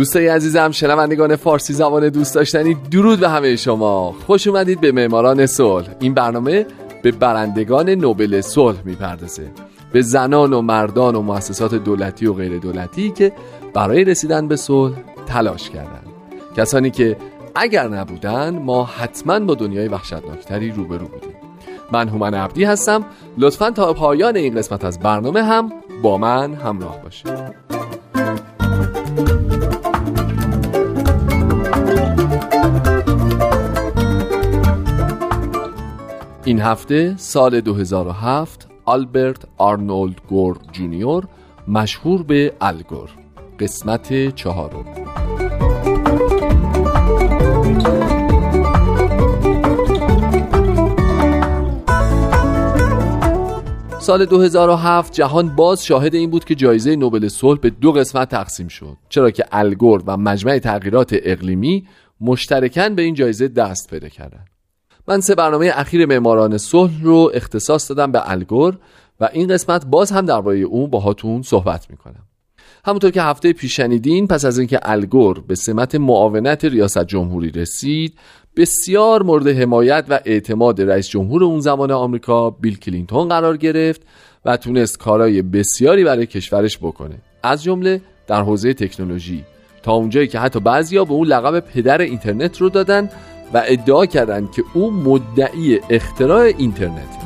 دوستای عزیزم شنوندگان فارسی زبان دوست داشتنی درود به همه شما. خوش اومدید به معماران صلح. این برنامه به برندگان نوبل صلح می‌پردازه. به زنان و مردان و مؤسسات دولتی و غیر دولتی که برای رسیدن به صلح تلاش کردند کسانی که اگر نبودن ما حتما با دنیای وحشتناکتری روبرو بودیم. من هومن عبدی هستم. لطفا تا پایان این قسمت از برنامه هم با من همراه باشید. این هفته سال 2007 آلبرت آرنولد گور جونیور مشهور به الگور. قسمت چهارم. سال 2007 جهان باز شاهد این بود که جایزه نوبل صلح به دو قسمت تقسیم شد. چرا که الگور و مجمع تغییرات اقلیمی مشترکاً به این جایزه دست پیدا کردند. من سه برنامه اخیر معماران صلح رو اختصاص دادم به الگور و این قسمت باز هم درباره اون باهاتون صحبت می‌کنم. همونطور که هفته پیش شنیدین پس از اینکه الگور به سمت معاونت ریاست جمهوری رسید بسیار مورد حمایت و اعتماد رئیس جمهور اون زمان آمریکا بیل کلینتون قرار گرفت و تونست کارای بسیاری برای کشورش بکنه. از جمله در حوزه تکنولوژی. تا اونجایی که حتی بعضیا به اون لقب پدر اینترنت رو دادن و ادعا کردند که او مدعی اختراع اینترنت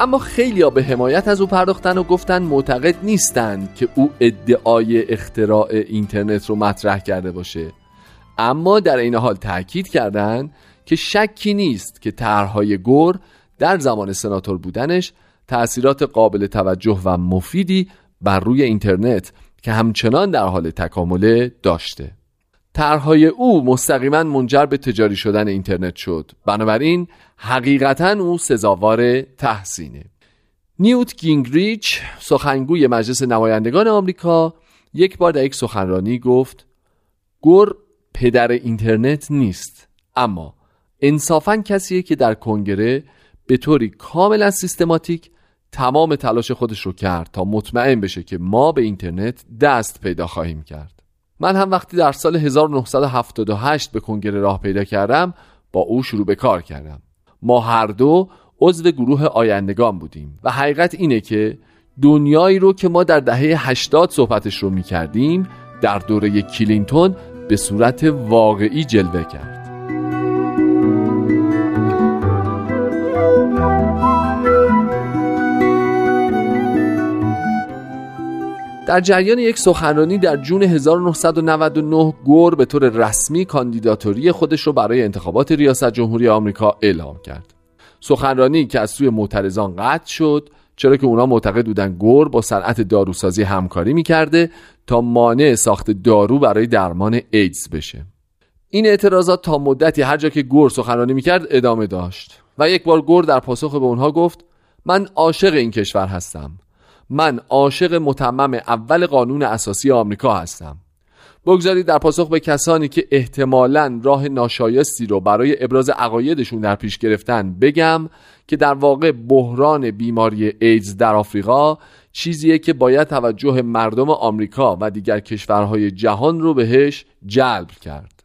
اما خیلی به حمایت از او پرداختن و گفتن معتقد نیستند که او ادعای اختراع اینترنت رو مطرح کرده باشه. اما در این حال تاکید کردند که شکی نیست که طرحهای گور در زمان سناتور بودنش تأثیرات قابل توجه و مفیدی بر روی اینترنت که همچنان در حال تکامله داشته. طرحهای او مستقیما منجر به تجاری شدن اینترنت شد. بنابراین حقیقتا او سزاوار تحسینه. نیوت گینگریچ سخنگوی مجلس نمایندگان آمریکا یک بار در یک سخنرانی گفت گور پدر اینترنت نیست اما انصافا کسیه که در کنگره به طوری کاملا سیستماتیک تمام تلاش خودش رو کرد تا مطمئن بشه که ما به اینترنت دست پیدا خواهیم کرد. من هم وقتی در سال 1978 به کنگره راه پیدا کردم با او شروع به کار کردم. ما هر دو عضو گروه آیندگان بودیم و حقیقت اینه که دنیایی رو که ما در دهه 80 صحبتش رو می کردیم در دوره کلینتون به صورت واقعی جلوه کرد. در جریان یک سخنرانی در جون 1999 گور به طور رسمی کاندیداتوری خودش رو برای انتخابات ریاست جمهوری آمریکا اعلام کرد. سخنرانی که از سوی معترضان قطع شد چرا که اونا معتقد بودن گور با صنعت داروسازی همکاری می‌کرده تا مانع ساخت دارو برای درمان ایدز بشه. این اعتراضات تا مدتی هر جا که گور سخنرانی می‌کرد ادامه داشت و یک بار گور در پاسخ به اونها گفت من عاشق این کشور هستم من عاشق متمم اول قانون اساسی آمریکا هستم. بگذارید در پاسخ به کسانی که احتمالا راه ناشایستی رو برای ابراز عقایدشون در پیش گرفتن بگم که در واقع بحران بیماری ایدز در آفریقا چیزیه که باید توجه مردم آمریکا و دیگر کشورهای جهان رو بهش جلب کرد.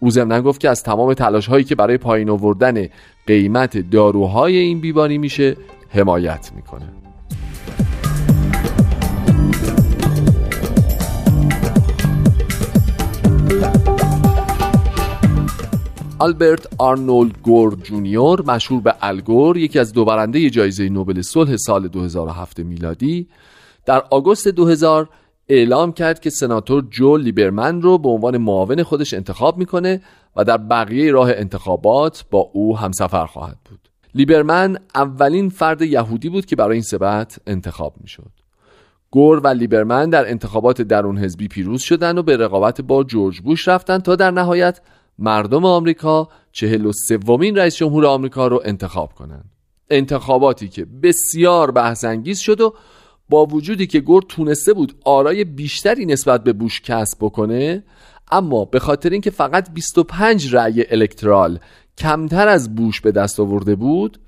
او ضمنا گفت که از تمام تلاش هایی که برای پایین آوردن قیمت داروهای این بیماری میشه حمایت می‌کنه. آلبرت آرنولد گور جونیور مشهور به الگور یکی از دو برنده جایزه نوبل صلح سال 2007 میلادی در آگوست 2000 اعلام کرد که سناتور جو لیبرمن رو به عنوان معاون خودش انتخاب می‌کنه و در بقیه راه انتخابات با او همسفر خواهد بود. لیبرمن اولین فرد یهودی بود که برای این سمت انتخاب می شد گور و لیبرمن در انتخابات درون حزبی پیروز شدند و به رقابت با جورج بوش رفتن تا در نهایت مردم آمریکا چهل و سومین رئیس جمهور آمریکا رو انتخاب کنند. انتخاباتی که بسیار بحثانگیز شد و با وجودی که گور تونسته بود آرای بیشتری نسبت به بوش کسب بکنه اما به خاطر اینکه فقط 25 رأی الکترال کمتر از بوش به دست آورده بود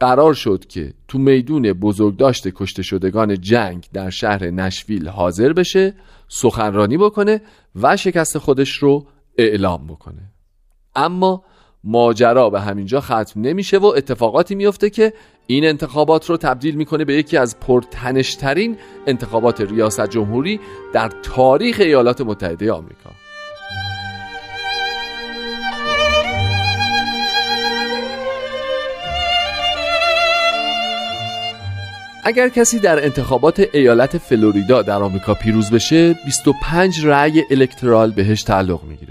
قرار شد که تو میدون بزرگداشت کشته شدگان جنگ در شهر نشویل حاضر بشه سخنرانی بکنه و شکست خودش رو اعلام بکنه. اما ماجرا به همینجا ختم نمیشه و اتفاقاتی میفته که این انتخابات رو تبدیل می‌کنه به یکی از پرتنشترین انتخابات ریاست جمهوری در تاریخ ایالات متحده آمریکا. اگر کسی در انتخابات ایالت فلوریدا در آمریکا پیروز بشه 25 رأی الکترال بهش تعلق می‌گیره.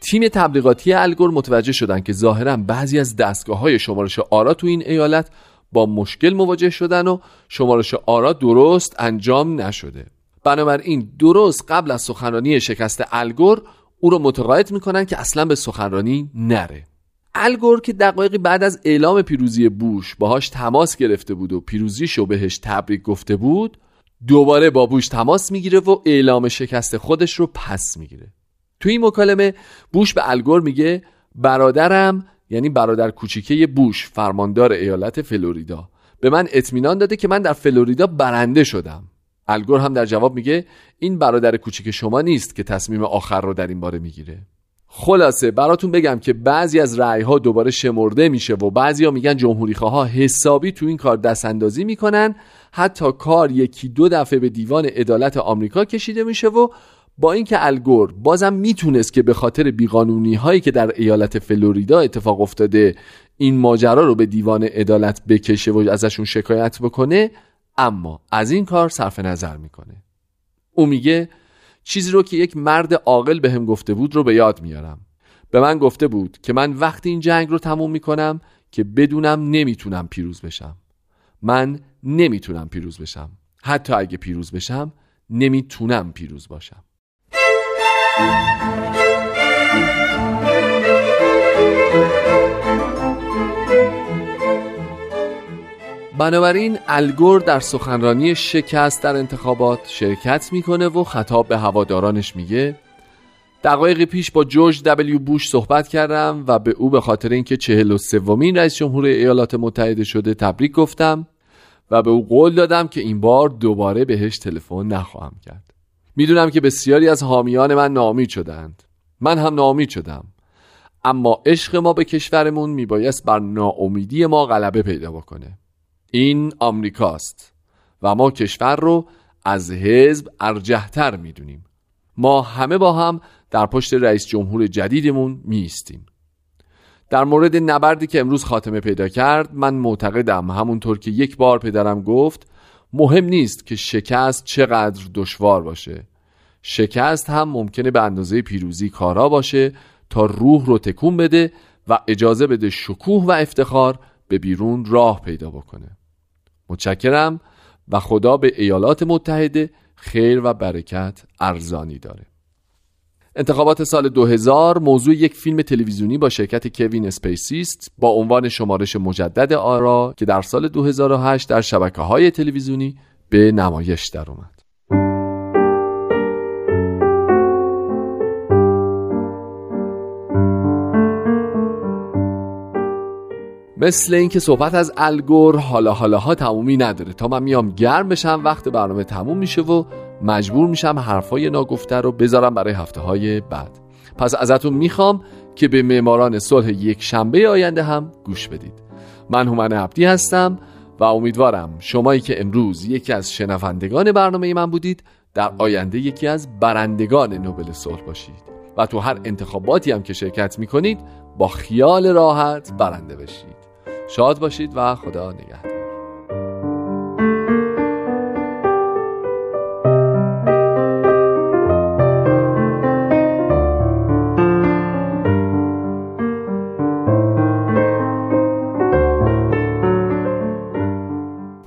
تیم تبلیغاتی الگور متوجه شدن که ظاهرا بعضی از دستگاه های شمارش آرا تو این ایالت با مشکل مواجه شدن و شمارش آرا درست انجام نشده. بنابراین درست قبل از سخنرانی شکست الگور او رو متقاعد می‌کنن که اصلا به سخنرانی نره. الگور که دقایقی بعد از اعلام پیروزی بوش باهاش تماس گرفته بود و پیروزیشو بهش تبریک گفته بود دوباره با بوش تماس می‌گیره و اعلام شکست خودش رو پس می‌گیره. تو این مکالمه بوش به الگور میگه برادرم یعنی برادر کوچیکه بوش فرماندار ایالت فلوریدا. به من اطمینان داده که من در فلوریدا برنده شدم. الگور هم در جواب میگه این برادر کوچیک شما نیست که تصمیم آخر رو در این باره می‌گیره. خلاصه براتون بگم که بعضی از رأی ها دوباره شمرده میشه و بعضیا میگن جمهوری ها حسابی تو این کار دست اندازی می‌کنن. حتی کار یکی دو دفعه به دیوان عدالت آمریکا کشیده میشه و با اینکه الگور بازم می‌تونست که به خاطر بیقانونی هایی که در ایالت فلوریدا اتفاق افتاده این ماجرا رو به دیوان عدالت بکشه و ازشون شکایت بکنه اما از این کار صرف نظر می‌کنه. او میگه چیزی رو که یک مرد عاقل بهم گفته بود رو به یاد میارم. به من گفته بود که من وقتی این جنگ رو تموم می‌کنم که بدونم نمی‌تونم پیروز بشم. من نمی‌تونم پیروز بشم. حتی اگه پیروز بشم نمی‌تونم پیروز باشم. بنابراین الگور در سخنرانی شکست در انتخابات شرکت می‌کنه و خطاب به هوادارانش میگه دقایقی پیش با جورج دبلیو بوش صحبت کردم و به او به خاطر اینکه چهل و سومین رئیس جمهور ایالات متحده شده تبریک گفتم و به او قول دادم که این بار دوباره بهش تلفن نخواهم کرد. می‌دونم که بسیاری از حامیان من ناامید شدند من هم ناامید شدم. اما عشق ما به کشورمون میبایست بر ناامیدی ما غلبه پیدا بکنه. این آمریکاست و ما کشور رو از حزب ارجهتر می‌دونیم. ما همه با هم در پشت رئیس جمهور جدیدمون میستیم در مورد نبردی که امروز خاتمه پیدا کرد من معتقدم همونطور که یک بار پدرم گفت مهم نیست که شکست چقدر دشوار باشه. شکست هم ممکنه به اندازه پیروزی کارا باشه تا روح رو تکون بده و اجازه بده شکوه و افتخار به بیرون راه پیدا بکنه. متشکرم و خدا به ایالات متحده خیر و برکت ارزانی داره. انتخابات سال 2000 موضوع یک فیلم تلویزیونی با شرکت کوین اسپیسیست با عنوان شمارش مجدد آرا که در سال 2008 در شبکه های تلویزیونی به نمایش در اومد. مثل اینکه صحبت از الگور حالا حالا ها تمومی نداره تا من میام گرم بشم وقت برنامه تموم میشه و مجبور میشم حرفای ناگفته رو بذارم برای هفته های بعد. پس ازتون می‌خوام که به معماران صلح یک شنبه آینده هم گوش بدید. من هومن عبدی هستم و امیدوارم شمایی که امروز یکی از شنوندگان برنامه من بودید در آینده یکی از برندگان نوبل صلح باشید. و تو هر انتخاباتی هم که شرکت می‌کنید با خیال راحت برنده بشید. شاد باشید و خدا نگهدار.